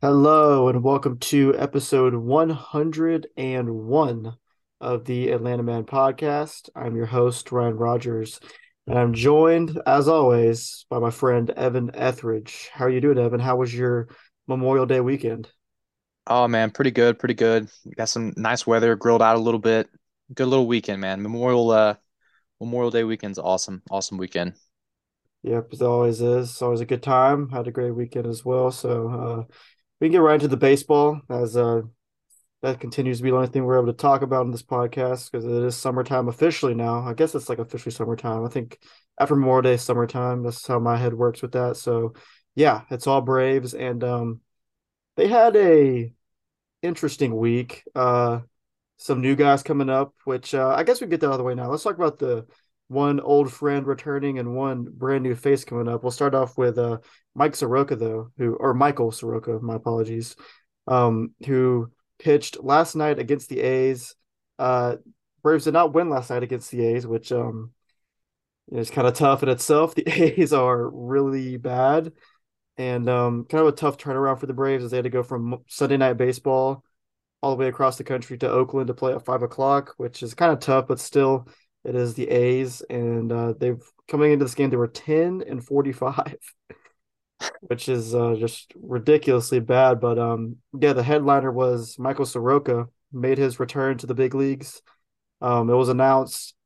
Hello, and welcome to episode 101 of the Atlanta Man podcast. I'm your host, Ryan Rogers, and I'm joined, as always, by my friend Evan Etheridge. How are you doing, Evan? How was your Memorial Day weekend? Oh man, pretty good, pretty good. Got some nice weather, grilled out a little bit. Good little weekend, man. Memorial uh Memorial Day weekend's awesome. Awesome weekend. Yep, it always is. It's always a good time. Had a great weekend as well. So uh, we can get right into the baseball as uh, that continues to be the only thing we're able to talk about in this podcast because it is summertime officially now. I guess it's like officially summertime. I think after Memorial Day, summertime. That's how my head works with that. So yeah, it's all Braves, and um, they had a interesting week. Uh, some new guys coming up, which uh, I guess we get that the way now. Let's talk about the one old friend returning and one brand new face coming up. We'll start off with uh, Mike Soroka, though, who or Michael Soroka, my apologies, um, who pitched last night against the A's. Uh, Braves did not win last night against the A's, which um, is kind of tough in itself. The A's are really bad, and um, kind of a tough turnaround for the Braves as they had to go from Sunday night baseball all the way across the country to Oakland to play at five o'clock, which is kind of tough, but still, it is the A's, and uh, they've coming into this game they were ten and forty five, which is uh, just ridiculously bad. But um, yeah, the headliner was Michael Soroka made his return to the big leagues. Um, it was announced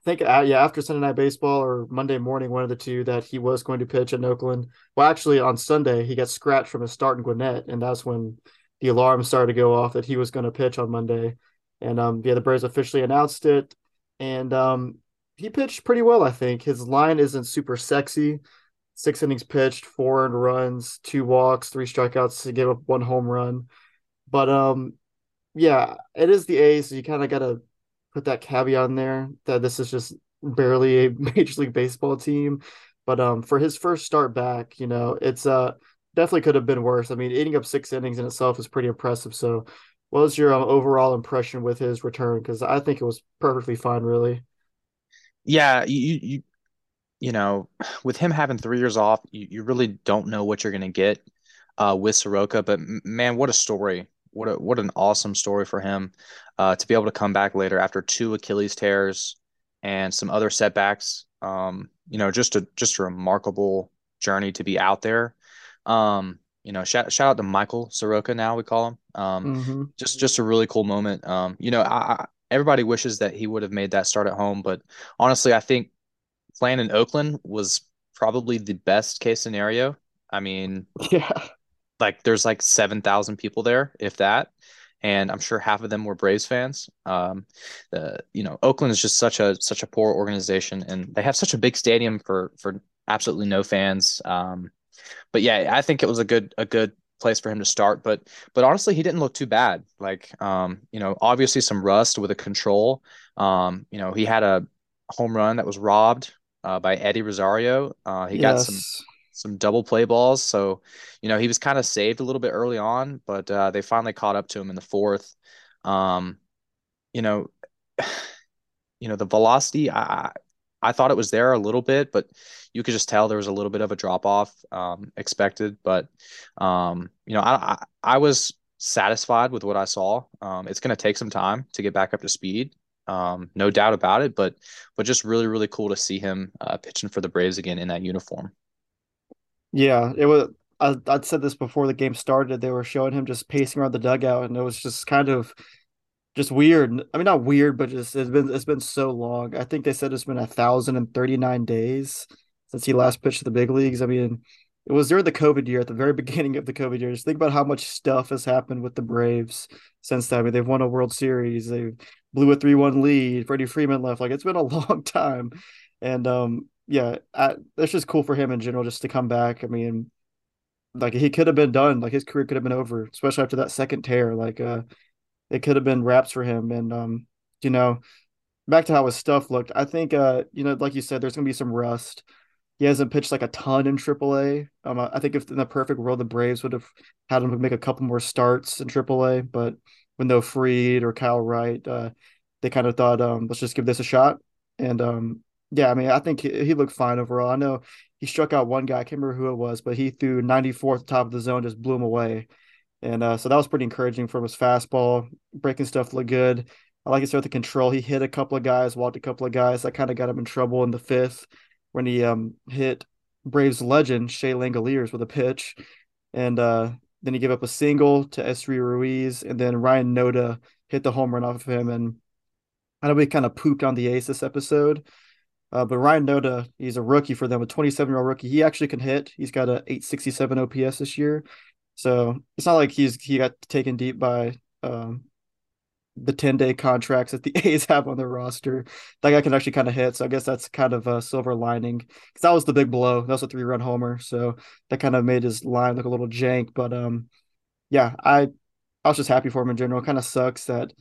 I think uh, yeah after Sunday Night Baseball or Monday morning, one of the two, that he was going to pitch in Oakland. Well, actually on Sunday he got scratched from his start in Gwinnett, and that's when the alarm started to go off that he was going to pitch on Monday. And um, yeah, the Braves officially announced it, and um, he pitched pretty well. I think his line isn't super sexy. Six innings pitched, four earned runs, two walks, three strikeouts to give up one home run. But um, yeah, it is the A's, so you kind of got to put that caveat in there that this is just barely a major league baseball team. But um, for his first start back, you know, it's uh definitely could have been worse. I mean, eating up six innings in itself is pretty impressive. So, what was your um, overall impression with his return? Because I think it was perfectly fine, really. Yeah, you you you know, with him having three years off, you, you really don't know what you're gonna get uh, with Soroka. But man, what a story! What a what an awesome story for him uh, to be able to come back later after two Achilles tears and some other setbacks. Um, you know, just a just a remarkable journey to be out there. Um, you know, shout shout out to Michael Soroka. Now we call him. Um, mm-hmm. just just a really cool moment. Um, you know, I, I, everybody wishes that he would have made that start at home, but honestly, I think playing in Oakland was probably the best case scenario. I mean, yeah, like there's like seven thousand people there, if that, and I'm sure half of them were Braves fans. Um, the you know Oakland is just such a such a poor organization, and they have such a big stadium for for absolutely no fans. Um, but yeah, I think it was a good a good place for him to start. But but honestly, he didn't look too bad. Like um, you know, obviously some rust with a control. Um, you know, he had a home run that was robbed uh, by Eddie Rosario. Uh, he yes. got some some double play balls, so you know he was kind of saved a little bit early on, but uh, they finally caught up to him in the fourth. Um, you know, you know the velocity. I I thought it was there a little bit, but you could just tell there was a little bit of a drop off um, expected. But um, you know, I, I, I was satisfied with what I saw. Um, it's going to take some time to get back up to speed, um, no doubt about it. But but just really really cool to see him uh, pitching for the Braves again in that uniform. Yeah, it was. I, I'd said this before the game started. They were showing him just pacing around the dugout, and it was just kind of just weird. I mean, not weird, but just it's been it's been so long. I think they said it's been a thousand and thirty nine days since he last pitched the big leagues. I mean, it was during the COVID year, at the very beginning of the COVID year. Just think about how much stuff has happened with the Braves since then. I mean, they've won a World Series, they blew a three one lead. Freddie Freeman left. Like it's been a long time, and um, yeah, I, it's just cool for him in general just to come back. I mean, like he could have been done. Like his career could have been over, especially after that second tear. Like uh it could have been wraps for him. And um, you know, back to how his stuff looked. I think uh, you know, like you said, there's gonna be some rust. He hasn't pitched like a ton in AAA. Um, I think if in the perfect world, the Braves would have had him make a couple more starts in AAA, but with no Fried or Kyle Wright, uh, they kind of thought, um, let's just give this a shot. And um, yeah, I mean, I think he, he, looked fine overall. I know he struck out one guy. I can't remember who it was, but he threw 94 at the top of the zone, just blew him away. And uh, so that was pretty encouraging from his fastball. Breaking stuff looked good. I like his with the control. He hit a couple of guys, walked a couple of guys. That kind of got him in trouble in the fifth when he um, hit Braves legend Shea Langeliers with a pitch. And uh, then he gave up a single to Esteury Ruiz. And then Ryan Noda hit the home run off of him. And I know we kind of pooped on the A's this episode. Uh, but Ryan Noda, he's a rookie for them, a 27 year old rookie. He actually can hit. He's got a 867 OPS this year. So it's not like he's he got taken deep by um, the 10 day contracts that the A's have on their roster. That guy can actually kind of hit. So I guess that's kind of a silver lining because that was the big blow. That was a three run homer. So that kind of made his line look a little jank. But um, yeah, I I was just happy for him in general. Kind of sucks that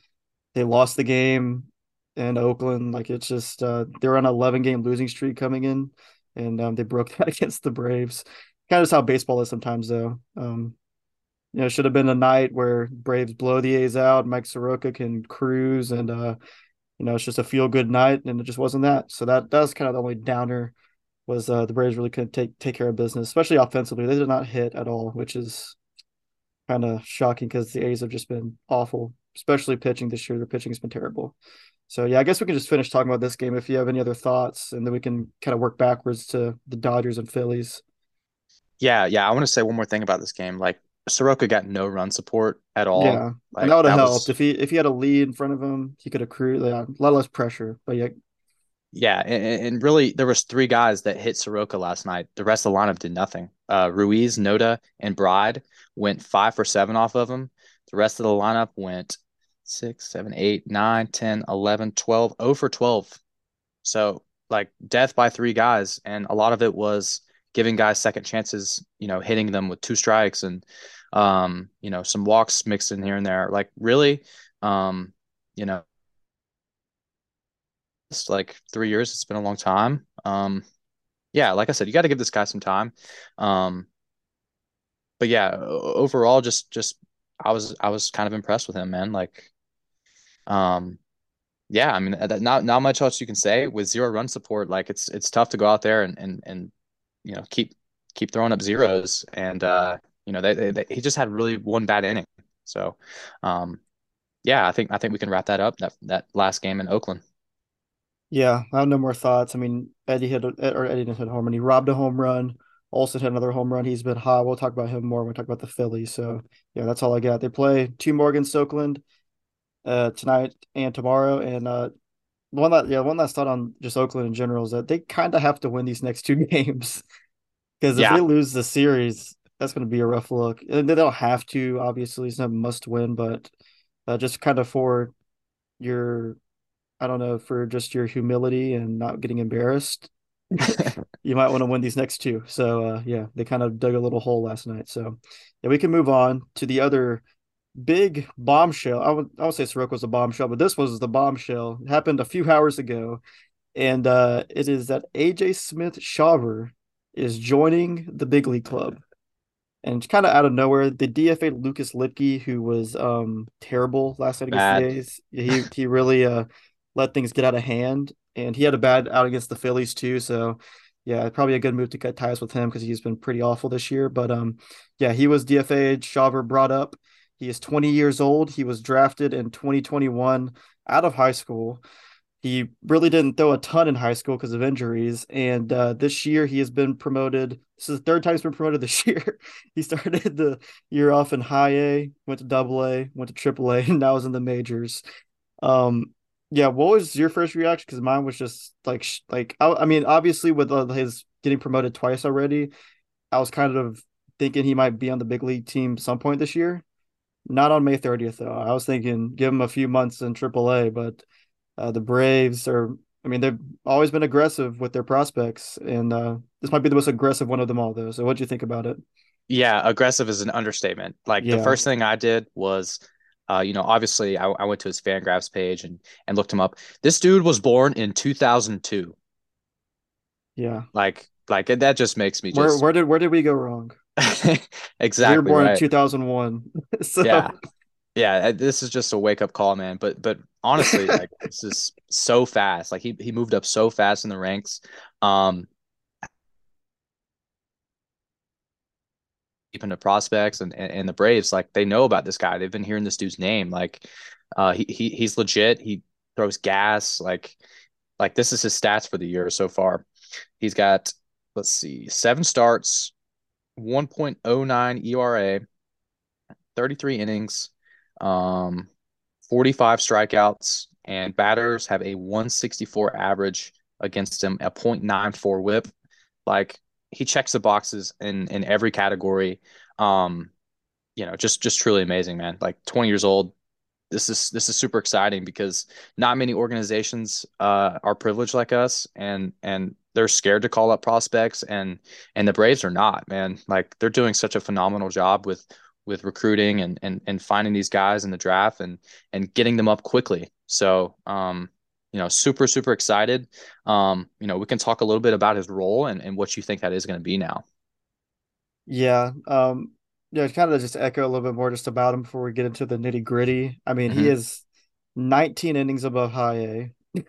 they lost the game in Oakland. Like it's just uh, they're on an 11 game losing streak coming in, and um, they broke that against the Braves. Kind of just how baseball is sometimes, though. Um, you know, it should have been a night where Braves blow the A's out, Mike Soroka can cruise, and uh, you know, it's just a feel good night, and it just wasn't that. So that that's kind of the only downer was uh, the Braves really couldn't take take care of business, especially offensively. They did not hit at all, which is kind of shocking because the A's have just been awful, especially pitching this year. Their pitching has been terrible. So yeah, I guess we can just finish talking about this game if you have any other thoughts, and then we can kind of work backwards to the Dodgers and Phillies. Yeah, yeah. I want to say one more thing about this game. Like Soroka got no run support at all. Yeah, like, and that would have helped was... if he if he had a lead in front of him, he could accrue yeah, a lot less pressure. But yeah, yeah, and, and, really there was three guys that hit Soroka last night. The rest of the lineup did nothing. Uh, Ruiz, Noda, and Bride went five for seven off of him. The rest of the lineup went six, seven, eight, nine, 10, 11, 12, 0 for 12. So like death by three guys. And a lot of it was giving guys second chances, you know, hitting them with two strikes and, um, you know, some walks mixed in here and there. Like really, um, you know, it's like three years. It's been a long time. Um, yeah, like I said, you got to give this guy some time. Um, but yeah, overall, just just I was I was kind of impressed with him, man. Like, um, yeah, I mean, not not much else you can say with zero run support. Like, it's it's tough to go out there and and and you know keep keep throwing up zeros, and uh, you know, they, they, they, he just had really one bad inning. So, um, yeah, I think I think we can wrap that up. That that last game in Oakland. Yeah, I have no more thoughts. I mean, Eddie hit or Eddie didn't hit a home run. He robbed a home run. Olson hit another home run. He's been hot. We'll talk about him more when we talk about the Phillies. So yeah, that's all I got. They play two more against Oakland uh, tonight and tomorrow. And uh, one that yeah, one last thought on just Oakland in general is that they kind of have to win these next two games because if yeah. they lose the series, that's going to be a rough look. And they don't have to, obviously, it's not must win, but uh, just kind of for your, I don't know, for just your humility and not getting embarrassed. you might want to win these next two. So uh, yeah, they kind of dug a little hole last night. So yeah, we can move on to the other big bombshell. I would I would say Soroka was a bombshell, but this was the bombshell. It happened a few hours ago, and uh, it is that AJ Smith Shawver is joining the big league club. And kind of out of nowhere, the DFA Lucas Luetge, who was um terrible last night against bad. the A's, he he really uh let things get out of hand, and he had a bad out against the Phillies too. So yeah, probably a good move to cut ties with him because he's been pretty awful this year. But um, yeah, he was DFA. Shawver brought up. He is 20 years old. He was drafted in 2021 out of high school. He really didn't throw a ton in high school because of injuries. And uh, this year he has been promoted. This is the third time he's been promoted this year. he started the year off in high A, went to double A, went to triple A, and now is in the majors. Um, yeah, what was your first reaction? Because mine was just like, like I, I mean, obviously with uh, his getting promoted twice already, I was kind of thinking he might be on the big league team some point this year. Not on May 30th though. I was thinking give him a few months in AAA, but uh, the Braves are. I mean, they've always been aggressive with their prospects, and uh, this might be the most aggressive one of them all, though. So, what do you think about it? Yeah, aggressive is an understatement. Like yeah. the first thing I did was, uh, you know, obviously I, I went to his Fangraphs page and and looked him up. This dude was born in 2002. Yeah, like like that just makes me just. Where, where did where did we go wrong? exactly. You were born right. in 2001. so... Yeah. Yeah, this is just a wake up call, man. But but honestly, like this is so fast. Like he he moved up so fast in the ranks. Um, into prospects and, and the Braves, like they know about this guy. They've been hearing this dude's name. Like, uh, he, he he's legit. He throws gas. Like, like this is his stats for the year so far. He's got let's see, seven starts, 1.09 ERA, 33 innings, um, 45 strikeouts, and batters have a 164 average against him, a 0.94 whip. Like he checks the boxes in in every category. Um, you know, just just truly amazing, man. Like 20 years old. This is this is super exciting because not many organizations uh, are privileged like us, and and they're scared to call up prospects, and and the Braves are not, man. Like they're doing such a phenomenal job with with recruiting and and and finding these guys in the draft and and getting them up quickly. So um, you know, super, super excited. Um, you know, we can talk a little bit about his role and, and what you think that is going to be now. Yeah. Um, yeah, kind of just echo a little bit more just about him before we get into the nitty gritty. I mean, mm-hmm. he is 19 innings above high A,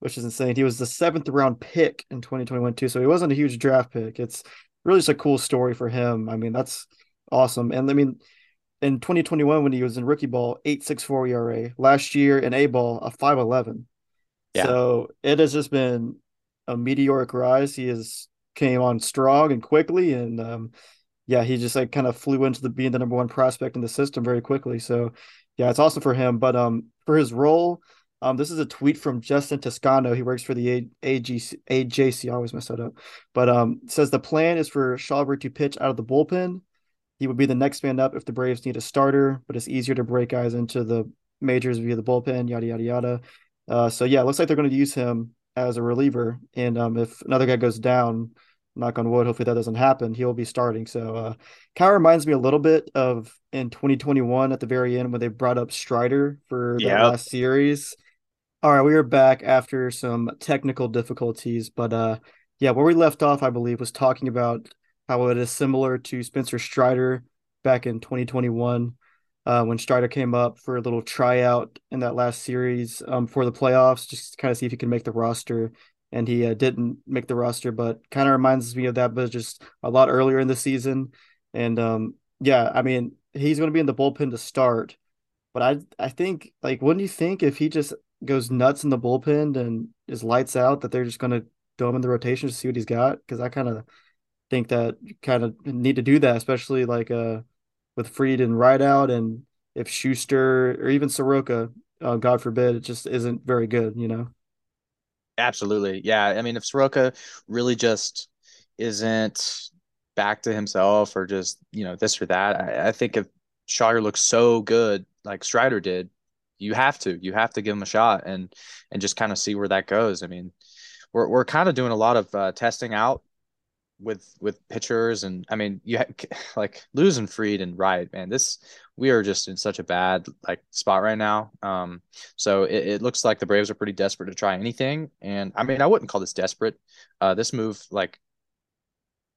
which is insane. He was the seventh round pick in 2021 too, so he wasn't a huge draft pick. It's really just a cool story for him. I mean, that's awesome. And I mean, in 2021 when he was in rookie ball, 8.64 ERA. Last year in A ball, a 5.11. Yeah. So it has just been a meteoric rise. He has came on strong and quickly, and um, yeah, he just like kind of flew into the being the number one prospect in the system very quickly. So yeah, it's awesome for him. But um, for his role, um, this is a tweet from Justin Toscano. He works for the A- AGC, AJC. I always mess that up. But um, says the plan is for Shawver to pitch out of the bullpen. He would be the next man up if the Braves need a starter, but it's easier to break guys into the majors via the bullpen. Yada yada yada. Uh, so yeah, looks like they're going to use him as a reliever, and um, if another guy goes down, knock on wood, hopefully that doesn't happen. He'll be starting. So uh, kind of reminds me a little bit of in 2021 at the very end when they brought up Strider for the yep. last series. All right, we are back after some technical difficulties, but uh, yeah, where we left off, I believe, was talking about how it is similar to Spencer Strider back in 2021 uh, when Strider came up for a little tryout in that last series um, for the playoffs, just to kind of see if he can make the roster. And he uh, didn't make the roster, but kind of reminds me of that, but just a lot earlier in the season. And um, yeah, I mean, he's going to be in the bullpen to start. But I, I think, like, wouldn't you think if he just goes nuts in the bullpen and is lights out, that they're just going to throw him in the rotation to see what he's got? Because I kind of think that kind of need to do that, especially like uh with Freed and Rideout, and if Shuster or even Soroka, uh, God forbid, it just isn't very good, you know. Absolutely, yeah. I mean, if Soroka really just isn't back to himself, or just you know this or that, I, I think if Shawver looks so good like Strider did, you have to you have to give him a shot and and just kind of see where that goes. I mean, we're we're kind of doing a lot of uh, testing out with with pitchers and I mean you ha- like losing Fried and Wright man this we are just in such a bad like spot right now um so it, it, looks like the Braves are pretty desperate to try anything and I mean I wouldn't call this desperate uh this move like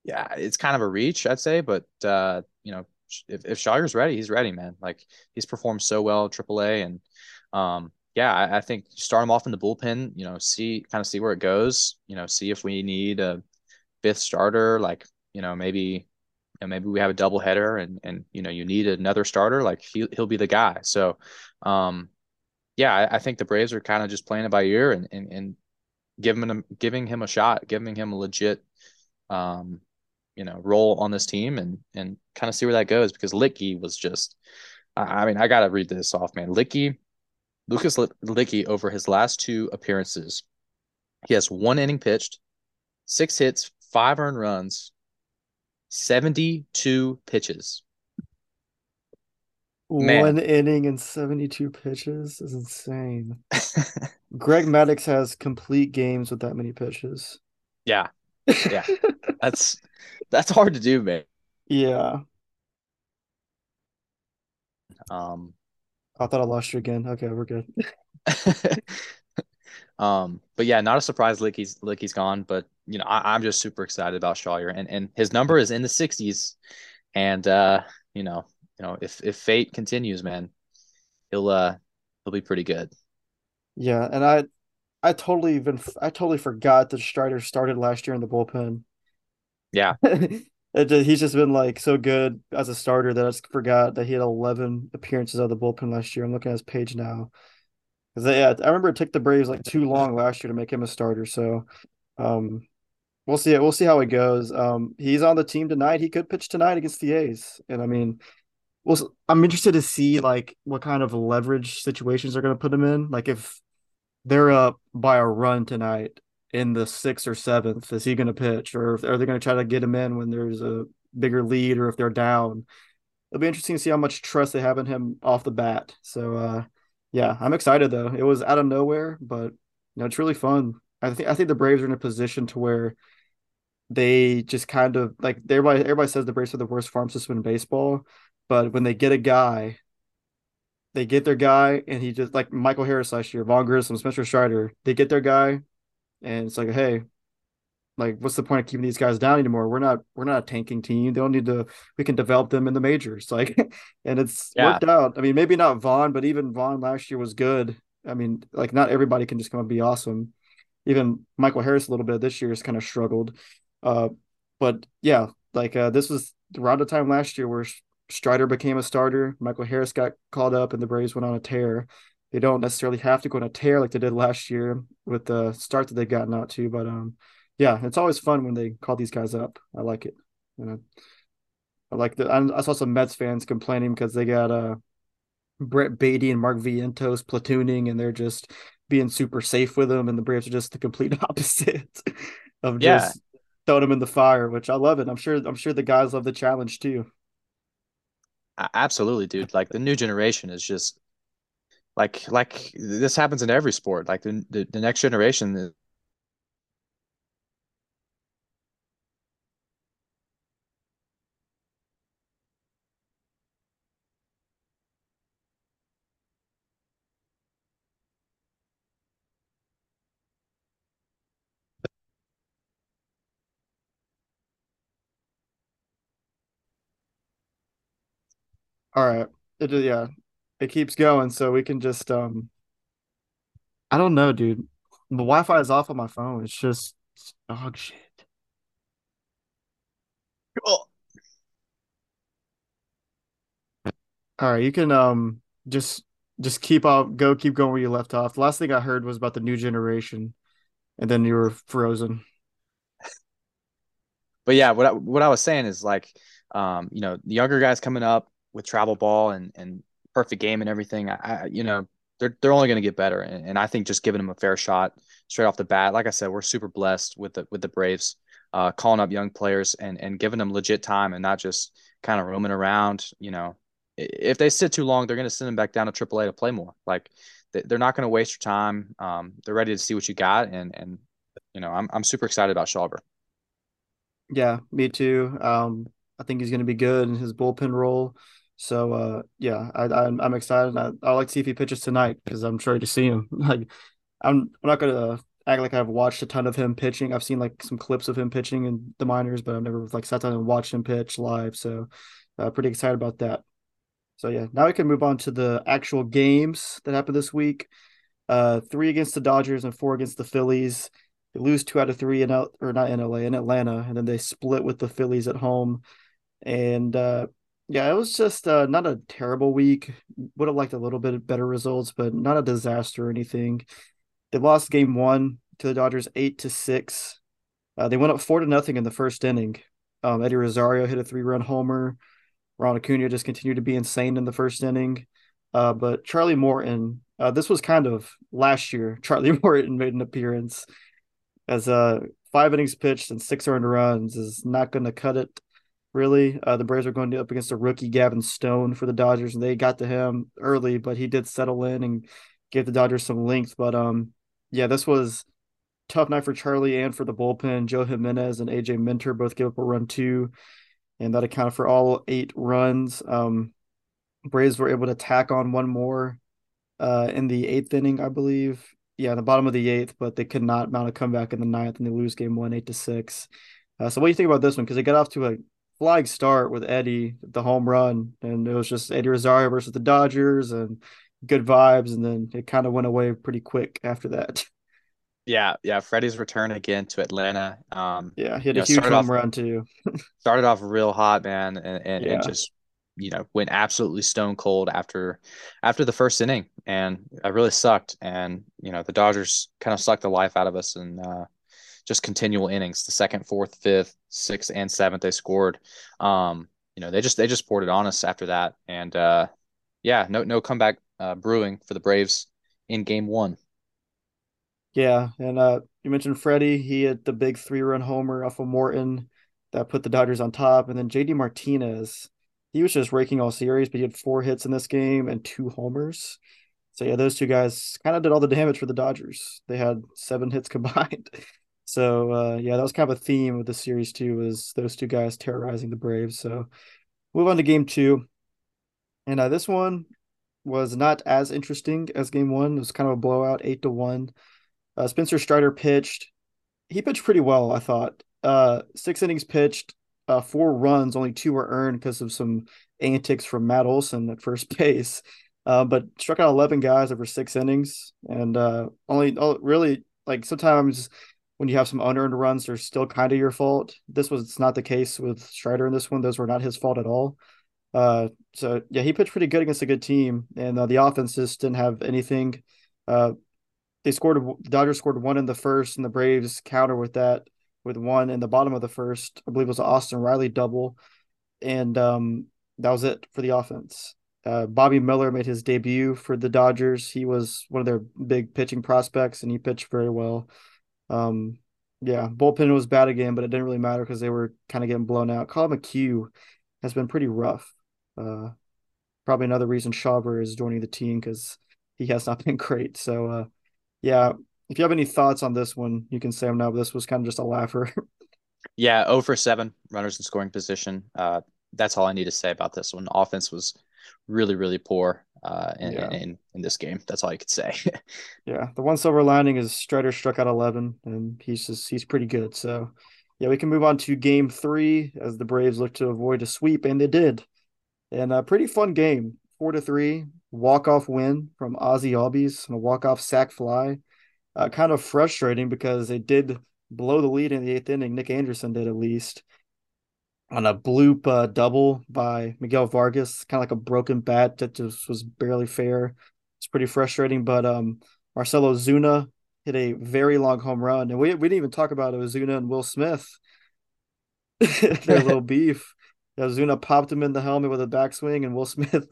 yeah it's kind of a reach I'd say but uh you know if if Shawver's ready he's ready man like he's performed so well AAA and um yeah, I, I, think start him off in the bullpen. You know, see kind of see where it goes. You know, see if we need a fifth starter, like you know maybe maybe we have a double header and and you know you need another starter, like he he'll be the guy. So, um, yeah, I, I think the Braves are kind of just playing it by ear and and and giving him giving him a shot, giving him a legit, um, you know, role on this team and and kind of see where that goes because Luetge was just, I mean, I got to read this off, man. Luetge, Lucas Luetge over his last two appearances, he has one inning pitched, six hits, five earned runs, 72 pitches. Man. One inning and 72 pitches is insane. Greg Maddux has complete games with that many pitches. Yeah. Yeah. that's that's hard to do, man. Yeah. Um I thought I lost you again. Okay, we're good. Um, but yeah, not a surprise. Luetge's Luetge's gone, but you know I, am just super excited about Shawver, and and his number is in the 60s, and uh, you know, you know if if fate continues, man, he'll uh he'll be pretty good. Yeah, and I I totally even I totally forgot that Strider started last year in the bullpen. Yeah. he's just been like so good as a starter that I just forgot that he had 11 appearances out of the bullpen last year. I'm looking at his page now. Cause yeah, I remember it took the Braves like too long last year to make him a starter. So, um, we'll see. We'll see how it goes. Um, he's on the team tonight. He could pitch tonight against the A's, and I mean, well, I'm interested to see like what kind of leverage situations they're going to put him in. Like if they're up by a run tonight in the sixth or seventh, is he going to pitch, or are they going to try to get him in when there's a bigger lead, or if they're down? It'll be interesting to see how much trust they have in him off the bat. So, uh, yeah, I'm excited though. It was out of nowhere, but you know, it's really fun. I think I think the Braves are in a position to where they just kind of like everybody everybody says the Braves are the worst farm system in baseball, but when they get a guy they get their guy, and he just like Michael Harris last year, Vaughn Grissom, Spencer Strider. They get their guy, and it's like, hey, like what's the point of keeping these guys down anymore? We're not we're not a tanking team. They don't need to. We can develop them in the majors, like, and it's yeah. worked out. I mean, maybe not Vaughn, but even Vaughn last year was good. I mean, like not everybody can just come and be awesome. Even Michael Harris a little bit this year has kind of struggled. Uh, but yeah, like uh, this was around the time last year where Strider became a starter. Michael Harris got called up, and the Braves went on a tear. They don't necessarily have to go on a tear like they did last year with the start that they've gotten out to, but um, yeah, it's always fun when they call these guys up. I like it. You know, I like the. I saw some Mets fans complaining because they got uh Brett Baty and Mark Vientos platooning, and they're just being super safe with them, and the Braves are just the complete opposite of just throwing them in the fire, which I love it. I'm sure. I'm sure the guys love the challenge too. Absolutely, dude. Like the new generation is just like like this happens in every sport. Like the the, the next generation All right. It yeah. It keeps going, so we can just um I don't know, dude. The Wi-Fi is off on my phone. It's just dog shit. Oh. All right, you can um just just keep up go keep going where you left off. The last thing I heard was about the new generation and then you were frozen. But yeah, what I, what I was saying is like um you know, the younger guys coming up with travel ball and and perfect game and everything, I, I you know they're they're only going to get better. And, and, I think just giving them a fair shot straight off the bat, like I said, we're super blessed with the with the Braves, uh, calling up young players and and giving them legit time and not just kind of roaming around. You know, if they sit too long, they're going to send them back down to AAA to play more. Like they're not going to waste your time. Um, they're ready to see what you got, and and you know, I'm I'm super excited about Shawver. Yeah, me too. Um, I think he's going to be good in his bullpen role. So uh, yeah, I, I'm I'm excited. I I like to see if he pitches tonight because I'm sure to see him. Like I'm I'm not gonna act like I've watched a ton of him pitching. I've seen like some clips of him pitching in the minors, but I've never like sat down and watched him pitch live. So uh, pretty excited about that. So yeah, now we can move on to the actual games that happened this week. Uh, three against the Dodgers and four against the Phillies. They lose two out of three in out or not in LA in Atlanta, and then they split with the Phillies at home. And uh, yeah, it was just uh, not a terrible week. Would have liked a little bit better results, but not a disaster or anything. They lost game one to the Dodgers eight to six. Uh, they went up four to nothing in the first inning. Um, Eddie Rosario hit a three run homer. Ron Acuna just continued to be insane in the first inning. Uh, but Charlie Morton, uh, this was kind of last year. Charlie Morton made an appearance as uh, five innings pitched and six earned runs is not going to cut it really. Uh, the Braves are going up against a rookie, Gavin Stone, for the Dodgers, and they got to him early, but he did settle in and give the Dodgers some length. But um, yeah, this was tough night for Charlie and for the bullpen. Joe Jimenez and AJ Minter both gave up a run too, and that accounted for all eight runs. Um, Braves were able to tack on one more uh, in the eighth inning, I believe. Yeah, the bottom of the eighth, but they could not mount a comeback in the ninth, and they lose game one, eight to six. Uh, so, what do you think about this one? Because they got off to a flag start with Eddie, the home run, and it was just Eddie Rosario versus the Dodgers, and good vibes, and then it kind of went away pretty quick after that. Yeah, yeah. Freddie's return again to Atlanta. Um, yeah, he had a know, huge home off, run too. started off real hot, man, and and, yeah. and just you know went absolutely stone cold after after the first inning, and I really sucked. And you know the Dodgers kind of sucked the life out of us, and uh, just continual innings. The second, fourth, fifth, sixth, and seventh they scored. Um, you know they just they just poured it on us after that, and uh, yeah, no no comeback uh, brewing for the Braves in Game One. Yeah, and uh, you mentioned Freddie. He hit the big three-run homer off of Morton that put the Dodgers on top, and then JD Martinez. He was just raking all series, but he had four hits in this game and two homers. So yeah, those two guys kind of did all the damage for the Dodgers. They had seven hits combined. So uh, yeah, that was kind of a theme of the series too, was those two guys terrorizing the Braves. So move on to game two. And uh, this one was not as interesting as game one. It was kind of a blowout, eight to one. Uh, Spencer Strider pitched. He pitched pretty well, I thought. Uh, six innings pitched, uh, four runs, only two were earned because of some antics from Matt Olson at first base. Uh, but struck out 11 guys over six innings. And only, oh, really, like sometimes when you have some unearned runs, they're still kind of your fault. This was not the case with Strider in this one. Those were not his fault at all. Uh, so yeah, he pitched pretty good against a good team, and uh, the offense just didn't have anything. Uh, they scored the Dodgers scored one in the first, and the Braves counter with that with one in the bottom of the first. I believe it was Austin Riley double, and um, that was it for the offense. Uh, Bobby Miller made his debut for the Dodgers. He was one of their big pitching prospects, and he pitched very well. Um, yeah, bullpen was bad again, but it didn't really matter because they were kind of getting blown out. Collin McHugh has been pretty rough. Uh, probably another reason Shawver is joining the team because he has not been great. So, uh, yeah, if you have any thoughts on this one, you can say them now. But this was kind of just a laugher. yeah, 0 for 7 runners in scoring position. Uh, that's all I need to say about this one. Offense was really, really poor uh, in, yeah. in, in this game. That's all I could say. yeah, the one silver lining is Strider struck out 11, and he's just he's pretty good. So, yeah, we can move on to game three as the Braves look to avoid a sweep, and they did. And a pretty fun game, four to three walk off win from Ozzy Albies and a walk off sac fly. Uh, kind of frustrating because they did blow the lead in the eighth inning. Nick Anderson did at least on a bloop uh, double by Miguel Vargas, kind of like a broken bat that just was barely fair. It's pretty frustrating, but um, Marcell Ozuna hit a very long home run, and we we didn't even talk about Ozuna and Will Smith. Their little beef. Ozuna popped him in the helmet with a backswing, and Will Smith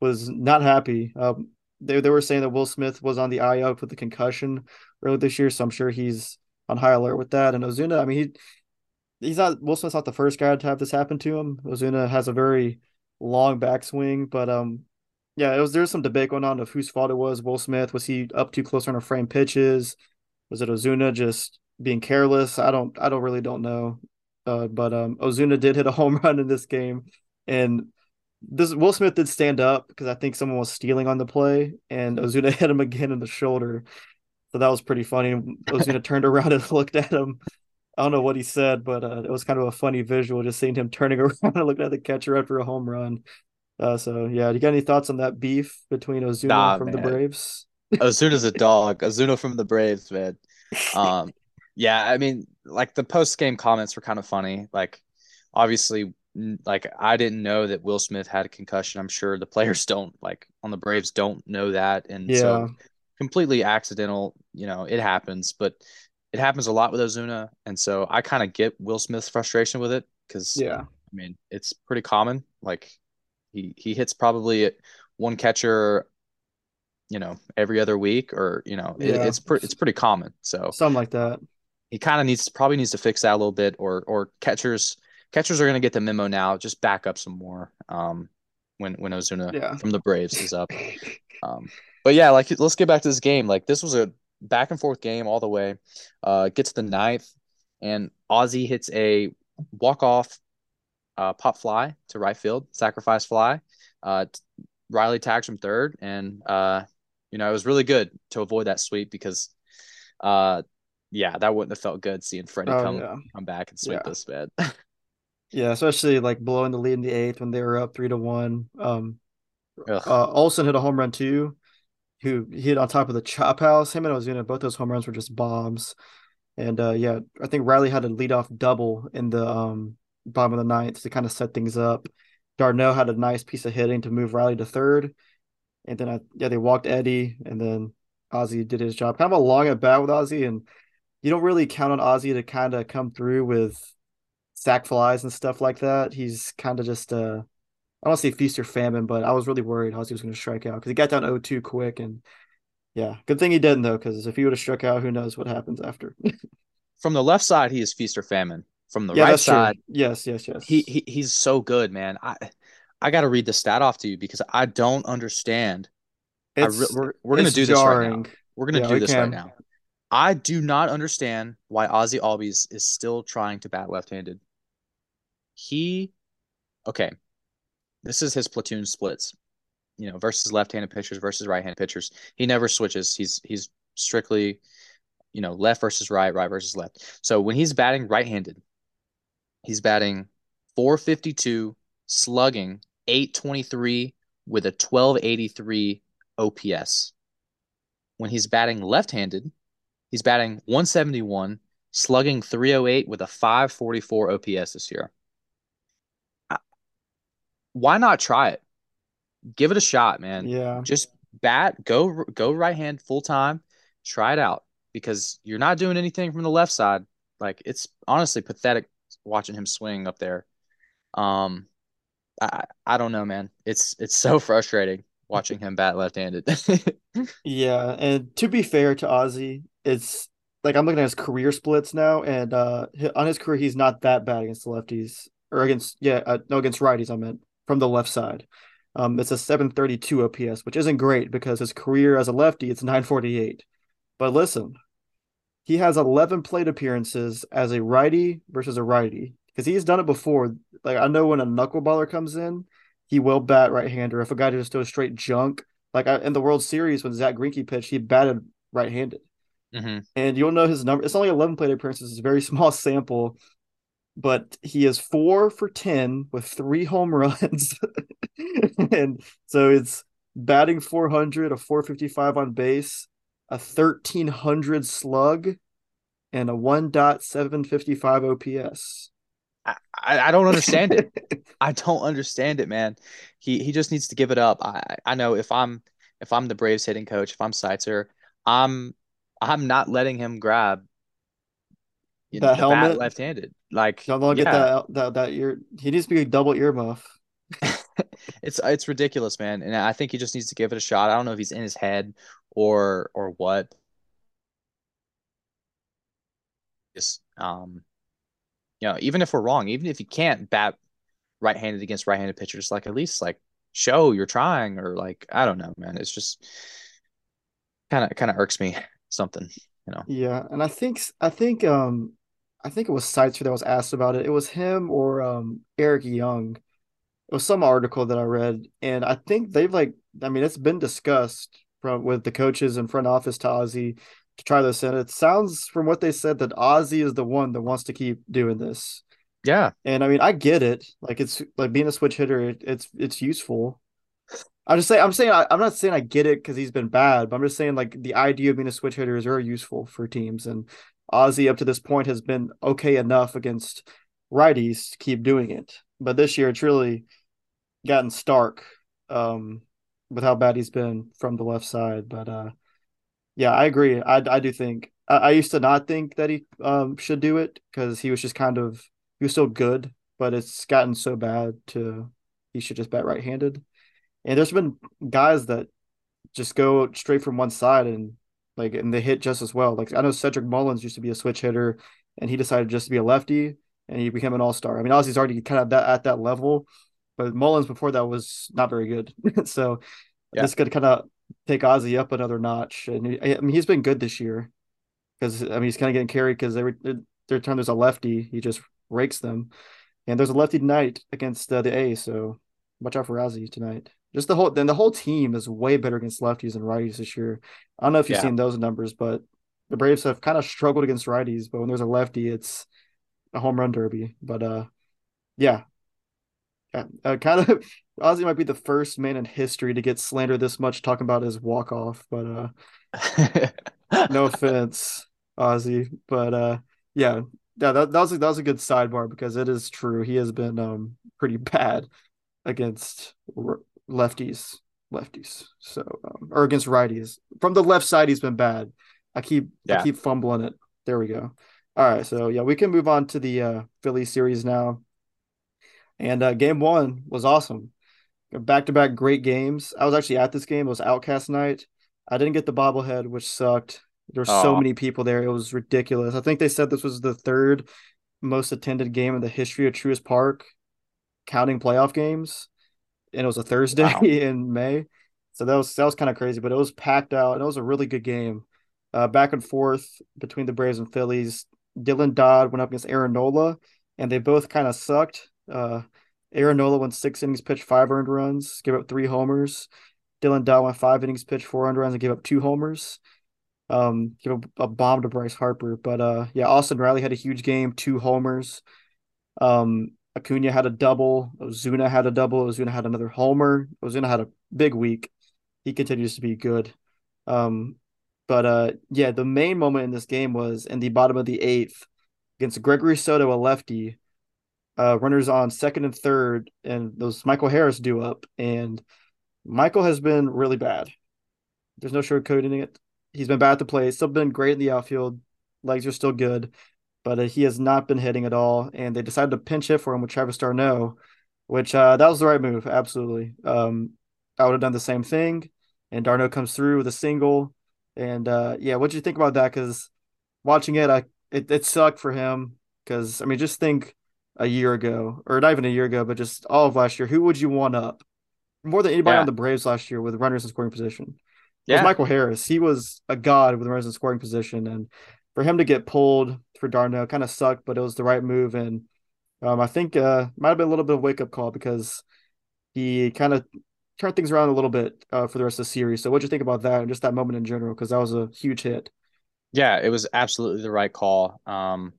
was not happy. Um, they they were saying that Will Smith was on the IL with the concussion earlier this year, so I'm sure he's on high alert with that. And Ozuna, I mean, he he's not Will Smith's not the first guy to have this happen to him. Ozuna has a very long backswing, but um, yeah, it was there's some debate going on of whose fault it was. Will Smith was he up too close on a frame pitches? Was it Ozuna just being careless? I don't I don't really don't know. Uh, but um, Ozuna did hit a home run in this game, and this Will Smith did stand up because I think someone was stealing on the play, and Ozuna hit him again in the shoulder. So that was pretty funny. Ozuna turned around and looked at him. I don't know what he said, but uh, it was kind of a funny visual just seeing him turning around and looking at the catcher after a home run. Uh, so yeah, do you got any thoughts on that beef between Ozuna nah, from man. the Braves? Ozuna's a dog. Ozuna from the Braves, man. Um, yeah, I mean, like the post game comments were kind of funny. Like, obviously, like I didn't know that Will Smith had a concussion. I'm sure the players don't like on the Braves don't know that, and yeah. so completely accidental. You know, it happens, but it happens a lot with Ozuna, and so I kind of get Will Smith's frustration with it because yeah, I mean it's pretty common. Like he he hits probably one catcher, you know, every other week, or you know, yeah. it, it's pretty it's pretty common. So something like that. He kind of needs probably needs to fix that a little bit, or or catchers catchers are going to get the memo now. Just back up some more um, when when Ozuna yeah. from the Braves is up. Um, but yeah, like let's get back to this game. Like this was a back and forth game all the way. Uh, get to the ninth, and Ozzy hits a walk off uh, pop fly to right field, sacrifice fly. Uh, Riley tags from third, and uh, you know it was really good to avoid that sweep because, uh, yeah, that wouldn't have felt good seeing Freddie oh, come yeah. come back and sweep yeah. this bad. Yeah, especially like blowing the lead in the eighth when they were up three to one. Um, uh, Olson hit a home run too, who hit on top of the chop house. Him and Ozuna, both those home runs were just bombs. And uh, yeah, I think Riley had a leadoff double in the um, bottom of the ninth to kind of set things up. d'Arnaud had a nice piece of hitting to move Riley to third. And then I yeah, they walked Eddie and then Ozzy did his job. Kind of a long at bat with Ozzy, and you don't really count on Ozzy to kind of come through with sac flies and stuff like that. He's kind of just uh I don't say feast or famine, but I was really worried Ozzy was going to strike out because he got down 0-2 quick and yeah, good thing he didn't though, because if he would have struck out, who knows what happens after. From the left side, he is feast or famine. From the yeah, right side, true. yes, yes, yes. He, he he's so good, man. I I got to read the stat off to you because I don't understand. Re- we're we're gonna do jarring. this right now. We're gonna yeah, do this can. right now. I do not understand why Ozzy Albies is still trying to bat left-handed. He, okay, this is his platoon splits you know, versus left-handed pitchers versus right-handed pitchers. He never switches. He's he's strictly, you know, left versus right, right versus left. So when he's batting right-handed, he's batting 452, slugging 823 with a 1283 OPS. When he's batting left-handed, he's batting 171, slugging 308 with a 544 OPS this year. Why not try it? give it a shot, man. Yeah. Just bat, go go right hand full time, try it out because you're not doing anything from the left side. Like it's honestly pathetic watching him swing up there. Um, I I don't know, man. It's it's so frustrating watching him bat left-handed. yeah, and to be fair to Ozzy, it's like I'm looking at his career splits now, and uh, on his career, he's not that bad against the lefties or against yeah, uh, no against righties. I meant from the left side. Um, it's a 732 OPS, which isn't great because his career as a lefty, it's 948. But listen, he has 11 plate appearances as a righty versus a righty because he's done it before. Like I know when a knuckleballer comes in, he will bat right-hander. If a guy just throws straight junk, like I, in the World Series when Zack Greinke pitched, he batted right-handed. Mm-hmm. And you'll know his number. It's only 11 plate appearances. It's a very small sample, but he is four for 10 with three home runs. and so it's batting 400, a 455 on base, a 1300 slug, and a 1.755 OPS. I, I don't understand it. I don't understand it, man. He he just needs to give it up. I I know if I'm if I'm the Braves hitting coach, if I'm Seitzer, I'm I'm not letting him grab you know, helmet left-handed. Like don't yeah. get that that that ear. He needs to be a double earmuff. it's it's ridiculous, man. And I think he just needs to give it a shot. I don't know if he's in his head or or what. Just um, you know, even if we're wrong, even if you can't bat right-handed against right-handed pitchers, like at least like show you're trying, or like I don't know, man. It's just kind of kind of irks me something, you know. Yeah, and I think I think um I think it was Seitzer that was asked about it. It was him or um, Eric Young. It was some article that I read, and I think they've like, I mean, it's been discussed from with the coaches and front office to Ozzy to try this, and it sounds from what they said that Ozzy is the one that wants to keep doing this. Yeah, and I mean, I get it. Like it's like being a switch hitter, it, it's it's useful. I'm just saying. I'm saying. I, am not saying I get it because he's been bad, but I'm just saying like the idea of being a switch hitter is very useful for teams, and Ozzy up to this point has been okay enough against righties to keep doing it. But this year it's really gotten stark um, with how bad he's been from the left side. But uh, yeah, I agree. I, I do think I, I used to not think that he um, should do it because he was just kind of he was still good, but it's gotten so bad to he should just bat right handed. And there's been guys that just go straight from one side and like and they hit just as well. Like I know Cedric Mullins used to be a switch hitter, and he decided just to be a lefty, and he became an all star. I mean, Ozzy's already kind of that at that level, but Mullins before that was not very good. so yeah. this could kind of take Ozzy up another notch, and he, I mean he's been good this year because I mean he's kind of getting carried because every their time there's a lefty, he just rakes them, and there's a lefty tonight against uh, the A, so watch out for Ozzy tonight. Just the whole then the whole team is way better against lefties and righties this year. I don't know if you've yeah. seen those numbers, but the Braves have kind of struggled against righties, but when there's a lefty, it's a home run derby. But uh yeah. uh, kind of Ozzy might be the first man in history to get slandered this much talking about his walk off, but uh, no offense, Ozzy, but uh, yeah, yeah, that, that was a, that was a good sidebar because it is true he has been um pretty bad against lefties, lefties, so um, or against righties from the left side he's been bad. I keep yeah. I keep fumbling it. There we go. All right, so yeah, we can move on to the uh, Philly series now. And uh, game one was awesome. Back to back great games. I was actually at this game. It was OutKast night. I didn't get the bobblehead, which sucked. There were oh. so many people there. It was ridiculous. I think they said this was the third most attended game in the history of Truist Park, counting playoff games. And it was a Thursday wow. in May. So that was that was kind of crazy, but it was packed out and it was a really good game. Uh, back and forth between the Braves and Phillies. Dylan Dodd went up against Aaron Nola, and they both kind of sucked. Uh, Aaron Nola went six innings, pitched five earned runs, gave up three homers. Dylan Dodd went five innings, pitched four earned runs, and gave up two homers. Um, give up a bomb to Bryce Harper. But uh, yeah, Austin Riley had a huge game, two homers. Um, Acuna had a double. Ozuna had a double. Ozuna had another homer. Ozuna had a big week. He continues to be good. Um, but uh, yeah, the main moment in this game was in the bottom of the eighth against Gregory Soto, a lefty uh, runners on second and third, and those Michael Harris do up. And Michael has been really bad. There's no sugarcoating it. He's been bad at the plate. Still been great in the outfield. Legs are still good, but uh, he has not been hitting at all. And they decided to pinch hit for him with Travis d'Arnaud, which uh, that was the right move. Absolutely. Um, I would have done the same thing. And Darno comes through with a single. And uh, yeah, what do you think about that? Because watching it, I it, it sucked for him. Because I mean, just think a year ago, or not even a year ago, but just all of last year, who would you want up more than anybody yeah. on the Braves last year with runners in scoring position? It yeah. Michael Harris. He was a god with runners in scoring position, and for him to get pulled for d'Arnaud kind of sucked, but it was the right move, and um, I think uh, might have been a little bit of a wake up call because he kind of turned things around a little bit uh, for the rest of the series. So, what'd you think about that and just that moment in general? Because that was a huge hit. Yeah, it was absolutely the right call. Um,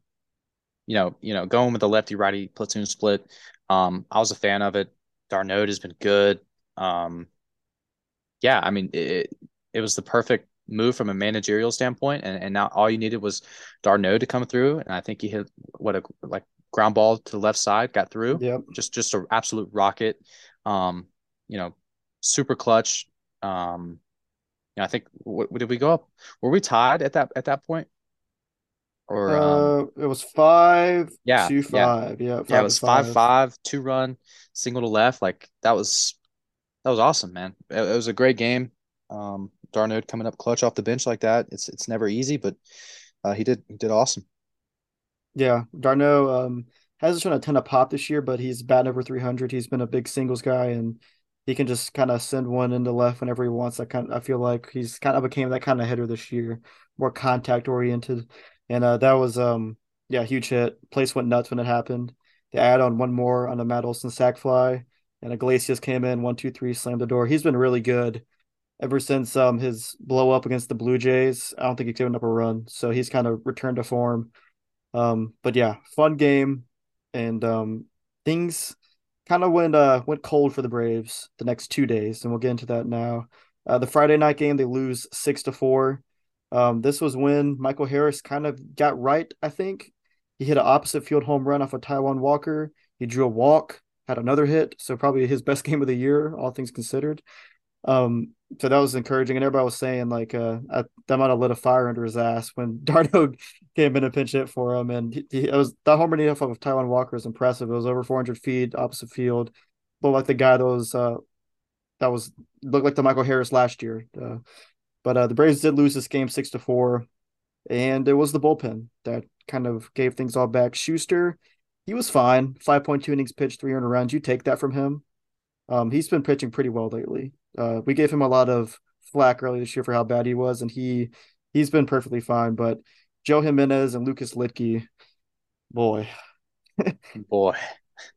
you know, you know, going with the lefty righty platoon split. Um, I was a fan of it. d'Arnaud has been good. Um, yeah, I mean, it it was the perfect move from a managerial standpoint, and, and now all you needed was d'Arnaud to come through, and I think he hit what a like ground ball to the left side, got through. Yep. Just just an absolute rocket. Um, you know, super clutch. Um, you know, I think what, what did we go up? Were we tied at that at that point? Or uh, um, it was five, yeah, two, five. Yeah, yeah, yeah it was five. five, five, two run, single to left. Like that was that was awesome, man. It, it was a great game. Um, d'Arnaud coming up clutch off the bench like that. It's it's never easy, but uh, he did he did awesome. Yeah, d'Arnaud um, hasn't shown a ton of pop this year, but he's batting over 300. He's been a big singles guy, and he can just kind of send one into left whenever he wants. I kind of, I feel like he's kind of became that kind of hitter this year, more contact oriented and uh, that was um yeah huge hit. Place went nuts when it happened. They add on one more on a Matt Olson sac fly, and Iglesias came in one two three slammed the door. He's been really good ever since um his blow up against the Blue Jays. I don't think he's given up a run, so he's kind of returned to form. Um, but yeah, fun game, and um things kind of went uh went cold for the Braves the next two days, and we'll get into that now. Uh, the Friday night game they lose six to four. Um, this was when Michael Harris kind of got right, I think. He hit an opposite field home run off of Taijuan Walker. He drew a walk, had another hit, so probably his best game of the year, all things considered. Um, so that was encouraging, and everybody was saying like uh, I, that might have lit a fire under his ass when d'Arnaud came in a pinch hit for him, and he, he it was that home run off of Taijuan Walker is impressive. It was over 400 feet, opposite field, but like the guy that was uh, that was looked like the Michael Harris last year. Uh, but uh, the Braves did lose this game six to four, and it was the bullpen that kind of gave things all back. Shuster, he was fine. Five point two innings pitched, three hundred runs. You take that from him. Um, he's been pitching pretty well lately. Uh, we gave him a lot of flack early this year for how bad he was, and he he's been perfectly fine. But Joe Jimenez and Lucas Luetge, boy, boy,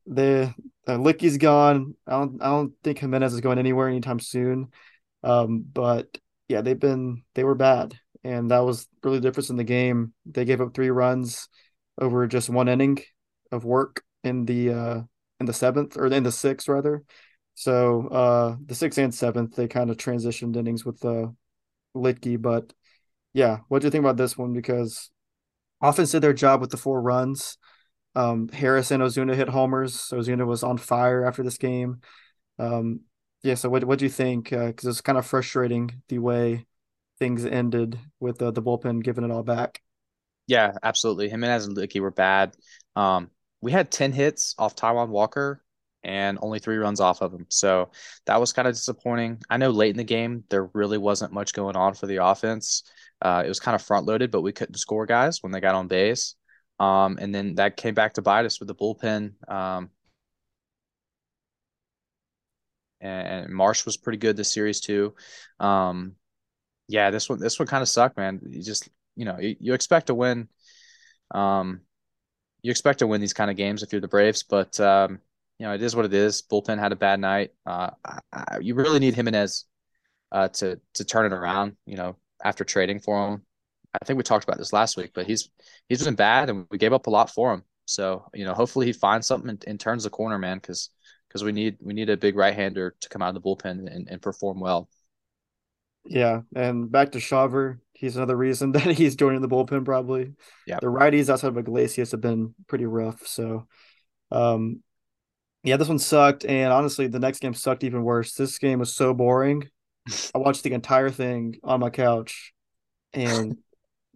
the uh, Luetge's gone. I don't I don't think Jimenez is going anywhere anytime soon. Um, but yeah, they've been they were bad, and that was really the difference in the game. They gave up three runs over just one inning of work in the uh, in the seventh or in the sixth rather. So uh, the sixth and seventh they kind of transitioned innings with uh, Luetge, but yeah, what do you think about this one? Because offense did their job with the four runs. Um, Harris and Ozuna hit homers. Ozuna was on fire after this game. Um, yeah, so what what do you think? Because uh, it's kind of frustrating the way things ended with uh, the bullpen giving it all back. Yeah, absolutely. Jimenez and Luetge were bad. Um, we had 10 hits off Taijuan Walker and only three runs off of him. So that was kind of disappointing. I know late in the game, there really wasn't much going on for the offense. Uh, it was kind of front loaded, but we couldn't score guys when they got on base. Um, and then that came back to bite us with the bullpen. Um, and, Marsh was pretty good this series too. Um, yeah, this one this one kind of sucked, man. You just you know you, you expect to win. Um, you expect to win these kind of games if you're the Braves, but um, you know it is what it is. Bullpen had a bad night. Uh, I, I, you really need Jimenez uh, to to turn it around. You know, after trading for him, I think we talked about this last week, but he's he's been bad, and we gave up a lot for him. So you know, hopefully he finds something and, and turns the corner, man, because because we need we need a big right hander to come out of the bullpen and, and perform well. Yeah, and back to Shawver, he's another reason that he's joining the bullpen probably. Yeah, the righties outside of Iglesias have been pretty rough. So, um, yeah, this one sucked, and honestly, the next game sucked even worse. This game was so boring. I watched the entire thing on my couch, and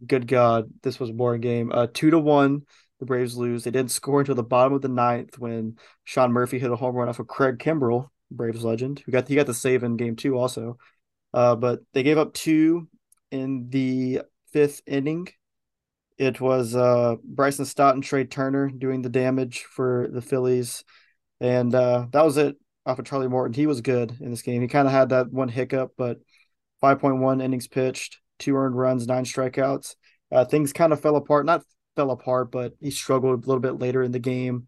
good God, this was a boring game. Uh, two to one the Braves lose. They didn't score until the bottom of the ninth when Sean Murphy hit a home run off of Craig Kimbrel, Braves legend, who got he got the save in game two also. Uh, but they gave up two in the fifth inning. It was uh, Bryson Stott and Trea Turner doing the damage for the Phillies, and uh, that was it off of Charlie Morton. He was good in this game. He kind of had that one hiccup, but 5.1 innings pitched, two earned runs, nine strikeouts. Uh, things kind of fell apart. Not fell apart, but he struggled a little bit later in the game.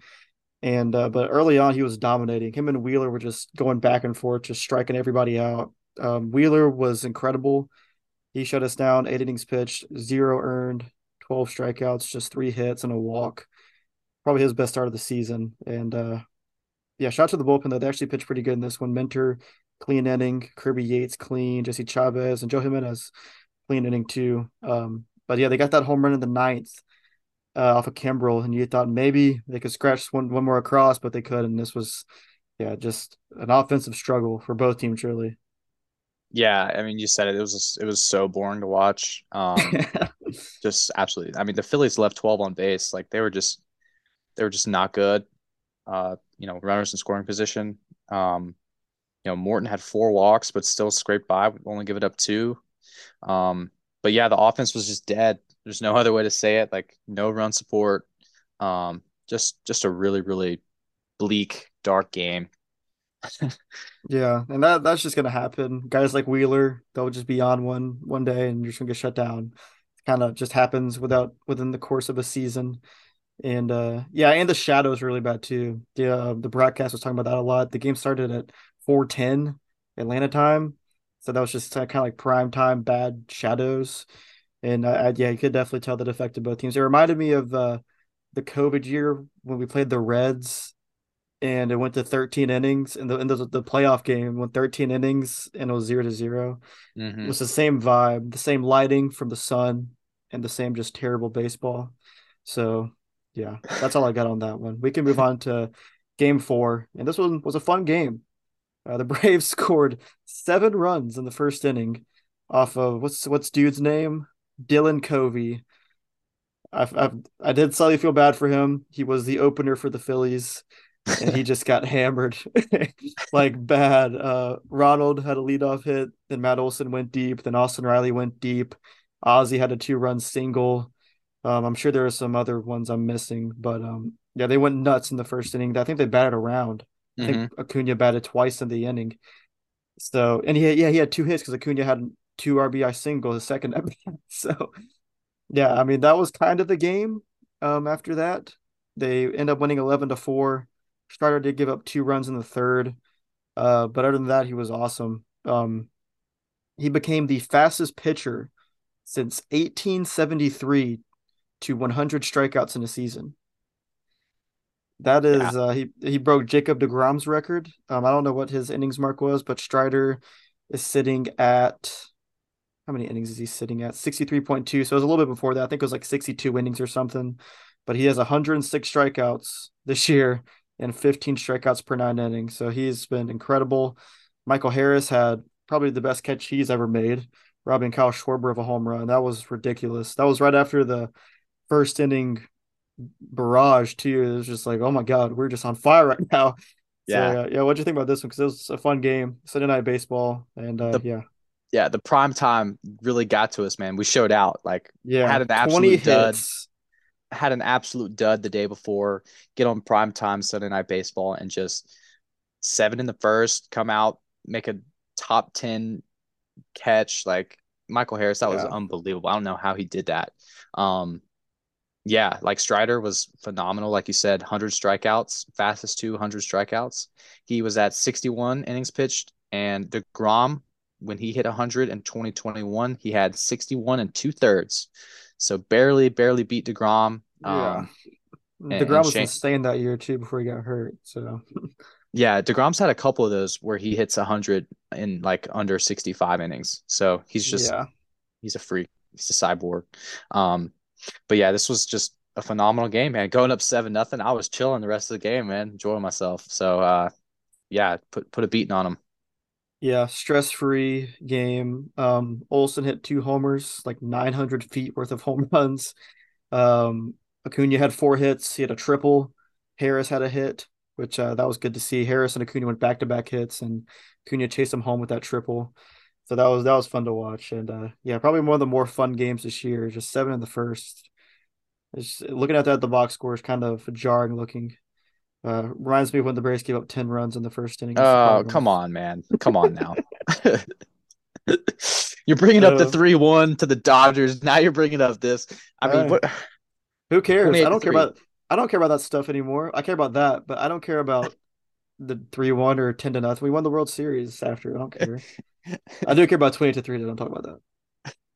And uh, but early on, he was dominating. Him and Wheeler were just going back and forth, just striking everybody out. Um, Wheeler was incredible. He shut us down. Eight innings pitched, zero earned, twelve strikeouts, just three hits and a walk. Probably his best start of the season. And uh, yeah, shout out to the bullpen though. They actually pitched pretty good in this one. Minter, clean inning. Kirby Yates, clean. Jesse Chavez and Joe Jimenez, clean inning too. Um, but yeah, they got that home run in the ninth uh, off of Kimbrel, and you thought maybe they could scratch one one more across, but they could, and this was, yeah, just an offensive struggle for both teams, really. Yeah, I mean, you said it. It was just, it was so boring to watch. Um, just absolutely. I mean, the Phillies left twelve on base. Like they were just, they were just not good. Uh, you know, runners in scoring position. Um, you know, Morton had four walks, but still scraped by. Only give it up two. Um, but yeah, the offense was just dead. There's no other way to say it. Like no run support. Um, just just a really really bleak, dark game. yeah, and that that's just gonna happen. Guys like Wheeler, they'll just be on one one day and you're just gonna get shut down. Kind of just happens without within the course of a season. And uh yeah, and the shadows really bad too. The uh, the broadcast was talking about that a lot. The game started at 4:10 Atlanta time. So that was just kind of like prime time bad shadows. And I, I, yeah, you could definitely tell that affected both teams. It reminded me of uh, the COVID year when we played the Reds, and it went to 13 innings, and the in the, the playoff game went 13 innings, and it was zero to 0 mm-hmm. It was the same vibe, the same lighting from the sun, and the same just terrible baseball. So yeah, that's all I got on that one. We can move on to game four, and this one was a fun game. Uh, the Braves scored seven runs in the first inning off of what's what's dude's name? Dylan Covey. I I I did slightly feel bad for him. He was the opener for the Phillies, and he just got hammered like bad. Uh, Ronald had a leadoff hit, then Matt Olson went deep, then Austin Riley went deep. Ozzy had a two-run single. Um, I'm sure there are some other ones I'm missing, but um, yeah, they went nuts in the first inning. I think they batted around. I mm-hmm. think Acuna batted twice in the inning. So, and he had, yeah, he had two hits because Acuna had two RBI single the second at So yeah, I mean that was kind of the game. Um, after that, they end up winning eleven to four. Strider did give up two runs in the third, uh, but other than that, he was awesome. Um, he became the fastest pitcher since 1873 to 100 strikeouts in a season. That is, yeah. uh, he he broke Jacob Degrom's record. Um, I don't know what his innings mark was, but Strider is sitting at how many innings is he sitting at? Sixty three point two. So it was a little bit before that. I think it was like sixty two innings or something. But he has one hundred and six strikeouts this year and fifteen strikeouts per nine innings. So he's been incredible. Michael Harris had probably the best catch he's ever made, robbing Kyle Schwarber of a home run. That was ridiculous. That was right after the first inning barrage too. It was just like, oh my god, we're just on fire right now. Yeah, so, uh, yeah. What do you think about this one? Because it was a fun game, Sunday night baseball, and uh, the, yeah, yeah. The prime time really got to us, man. We showed out. Like, yeah, had an absolute dud. Had an absolute dud the day before. Get on prime time Sunday night baseball and just seven in the first, come out, make a top ten catch. Like Michael Harris, that yeah. was unbelievable. I don't know how he did that. Um, yeah, like Strider was phenomenal. Like you said, 100 strikeouts, fastest 200 strikeouts. He was at 61 innings pitched, and DeGrom, when he hit 100 in 2021, he had 61 and two thirds. So barely, barely beat DeGrom. Yeah. Um, DeGrom was Shane, insane that year too before he got hurt. So yeah, DeGrom's had a couple of those where he hits 100 in like under 65 innings. So he's just, yeah. he's a freak. He's a cyborg. Um, but yeah, this was just a phenomenal game, man. Going up seven nothing, I was chilling the rest of the game, man, enjoying myself. So uh, yeah, put put a beating on them. Yeah, stress free game. Um, Olson hit two homers, like 900 feet worth of home runs. Um, Acuna had four hits. He had a triple. Harris had a hit, which uh, that was good to see. Harris and Acuna went back to back hits, and Acuna chased him home with that triple. So that was that was fun to watch, and uh, yeah, probably one of the more fun games this year. Just seven in the first. It's, looking at that, the box score is kind of jarring looking. Uh, reminds me of when the Braves gave up ten runs in the first inning. Oh, come on, man! Come on now. you're bringing up the uh, three one to the Dodgers. Now you're bringing up this. I mean, what? Who cares? I don't care about. I don't care about that stuff anymore. I care about that, but I don't care about the three one or ten to nothing. We won the World Series after. I don't care. I do care about twenty to three. Don't talk about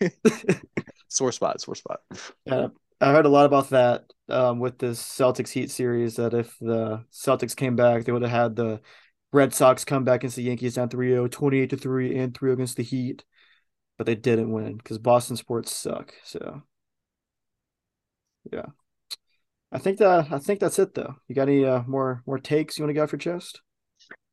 that. sore spot. Sore spot. Yeah, I heard a lot about that um, with this Celtics Heat series. That if the Celtics came back, they would have had the Red Sox come back against the Yankees down 3-0, 28 to three, and three against the Heat, but they didn't win because Boston sports suck. So, yeah. I think that I think that's it though. You got any uh, more more takes you want to get off your chest?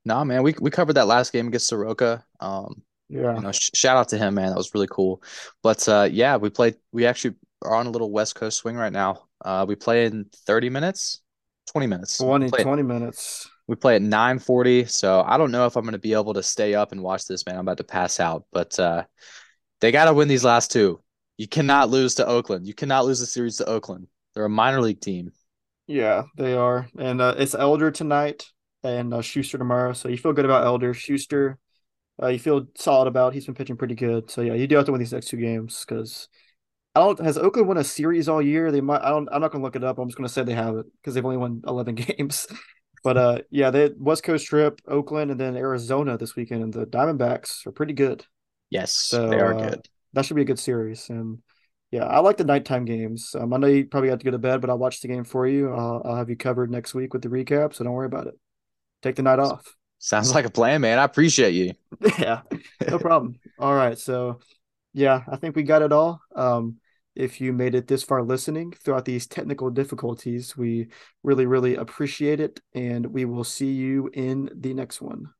Nah, man, we we covered that last game against Soroka. Um, yeah, you know, sh- shout out to him, man. That was really cool. But uh, yeah, we played. We actually are on a little West Coast swing right now. Uh, we play in thirty minutes, twenty minutes, 20, 20 minutes. We play at nine forty. So I don't know if I'm going to be able to stay up and watch this, man. I'm about to pass out. But uh, they got to win these last two. You cannot lose to Oakland. You cannot lose the series to Oakland. They're a minor league team. Yeah, they are, and uh, it's Elder tonight and uh, Shuster tomorrow. So you feel good about Elder Shuster. Uh, you feel solid about. He's been pitching pretty good. So yeah, you do have to win these next two games because I don't. Has Oakland won a series all year? They might. I don't. I'm not gonna look it up. I'm just gonna say they have it because they've only won 11 games. but uh, yeah, they West Coast trip, Oakland, and then Arizona this weekend, and the Diamondbacks are pretty good. Yes, so, they are uh, good. That should be a good series, and yeah, I like the nighttime games. Um, I know you probably have to go to bed, but I'll watch the game for you. I'll, I'll have you covered next week with the recap, so don't worry about it. Take the night off. Sounds like a plan, man. I appreciate you. yeah, no problem. all right, so yeah, I think we got it all. Um, if you made it this far listening throughout these technical difficulties, we really, really appreciate it, and we will see you in the next one.